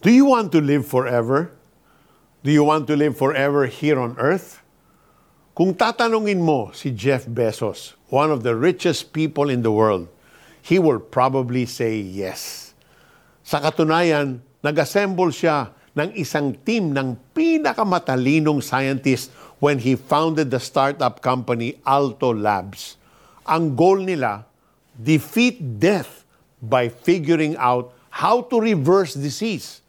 Do you want to live forever? Do you want to live forever here on earth? Kung tatanungin mo si Jeff Bezos, one of the richest people in the world, he will probably say yes. Sa katunayan, nag-assemble siya ng isang team ng pinakamatalinong scientist when he founded the startup company Alto Labs. Ang goal nila, defeat death by figuring out how to reverse disease.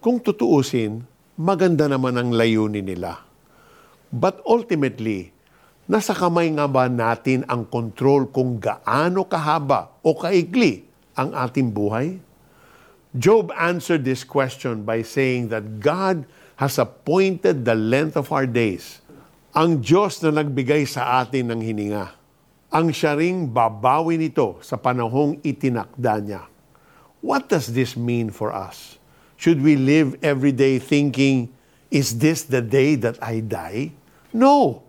Kung tutuusin, maganda naman ang layunin nila. But ultimately, nasa kamay nga ba natin ang kontrol kung gaano kahaba o kaigli ang ating buhay? Job answered this question by saying that God has appointed the length of our days. Ang Diyos na nagbigay sa atin ng hininga. Ang siya ring babawi nito sa panahong itinakda niya. What does this mean for us? Should we live every day thinking, is this the day that I die? No.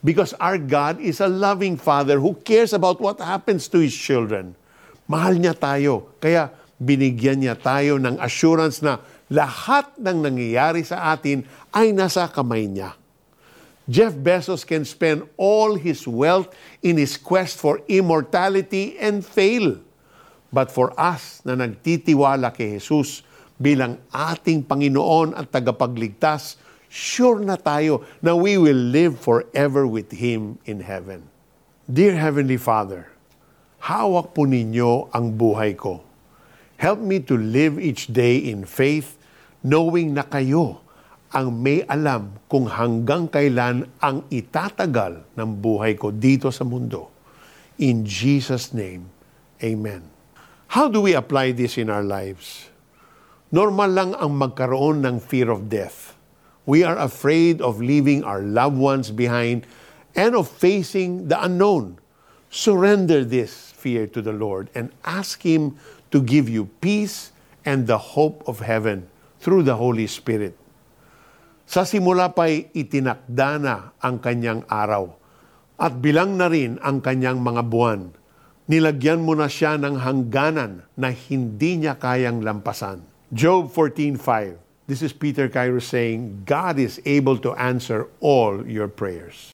Because our God is a loving Father who cares about what happens to His children. Mahal niya tayo. Kaya binigyan niya tayo ng assurance na lahat ng nangyayari sa atin ay nasa kamay niya. Jeff Bezos can spend all his wealth in his quest for immortality and fail. But for us na nagtitiwala kay Jesus bilang ating Panginoon at tagapagligtas, sure na tayo na we will live forever with Him in heaven. Dear Heavenly Father, hawak po ninyo ang buhay ko. Help me to live each day in faith, knowing na kayo ang may alam kung hanggang kailan ang itatagal ng buhay ko dito sa mundo. In Jesus' name, Amen. How do we apply this in our lives? Normal lang ang magkaroon ng fear of death. We are afraid of leaving our loved ones behind and of facing the unknown. Surrender this fear to the Lord and ask Him to give you peace and the hope of heaven through the Holy Spirit. Sa simula pa'y itinakda na ang kanyang araw at bilang na rin ang kanyang mga buwan. Nilagyan mo na siya ng hangganan na hindi niya kayang lampasan. Job 14.5 This is Peter Cairo saying, God is able to answer all your prayers.